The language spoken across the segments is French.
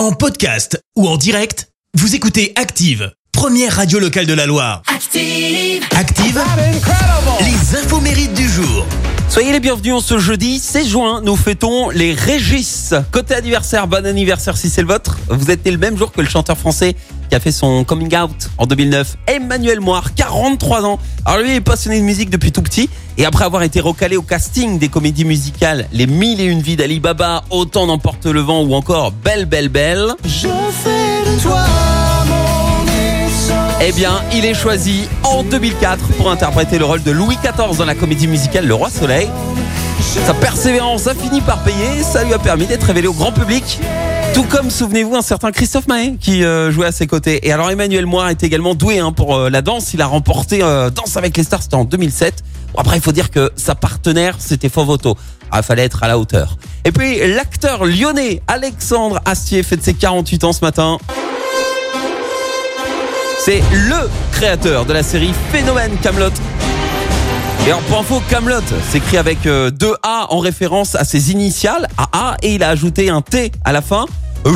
En podcast ou en direct, vous écoutez Active, première radio locale de la Loire. Active. Active, les infos mérites du jour. Soyez les bienvenus en ce jeudi 16 juin. Nous fêtons les Régis. Côté anniversaire, bon anniversaire si c'est le vôtre. Vous êtes né le même jour que le chanteur français qui a fait son coming out en 2009. Emmanuel Moire, 43 ans. Alors lui il est passionné de musique depuis tout petit. Et après avoir été recalé au casting des comédies musicales Les Mille et Une Vies d'Ali Baba, Autant n'emporte le vent ou encore Belle Belle Belle. Eh bien, il est choisi en 2004 pour interpréter le rôle de Louis XIV dans la comédie musicale Le Roi Soleil. Sa persévérance a fini par payer, ça lui a permis d'être révélé au grand public. Tout comme, souvenez-vous, un certain Christophe Maé qui euh, jouait à ses côtés. Et alors Emmanuel Moire est également doué hein, pour euh, la danse. Il a remporté euh, Danse avec les stars, c'était en 2007. Bon, après, il faut dire que sa partenaire, c'était Fovoto. Ah, fallait être à la hauteur. Et puis, l'acteur lyonnais Alexandre Astier fête ses 48 ans ce matin. C'est LE créateur de la série Phénomène Camelot. Et alors pour info, Camelot s'écrit avec euh, deux A en référence à ses initiales, AA, et il a ajouté un T à la fin,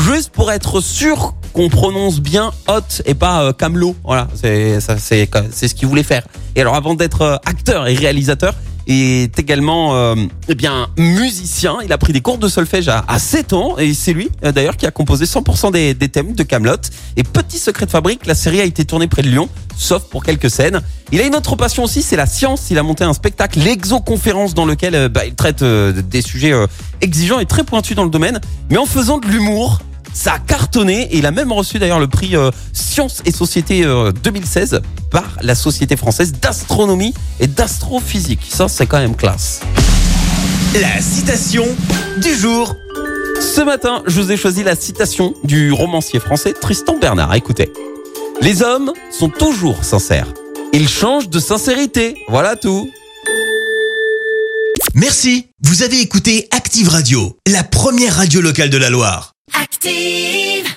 juste pour être sûr qu'on prononce bien Hot et pas euh, Camelot. Voilà, c'est c'est ce qu'il voulait faire. Et alors avant d'être euh, acteur et réalisateur, est également euh, eh bien musicien. Il a pris des cours de solfège à, à 7 ans et c'est lui euh, d'ailleurs qui a composé 100% des, des thèmes de Camelot. Et petit secret de fabrique, la série a été tournée près de Lyon, sauf pour quelques scènes. Il a une autre passion aussi, c'est la science. Il a monté un spectacle, l'exoconférence, dans lequel euh, bah, il traite des sujets exigeants et très pointus dans le domaine, mais en faisant de l'humour. Ça a cartonné et il a même reçu d'ailleurs le prix euh, Sciences et Société euh, 2016 par la Société française d'astronomie et d'astrophysique. Ça, c'est quand même classe. La citation du jour. Ce matin, je vous ai choisi la citation du romancier français Tristan Bernard. Écoutez. Les hommes sont toujours sincères. Ils changent de sincérité. Voilà tout. Merci, vous avez écouté Active Radio, la première radio locale de la Loire. Active.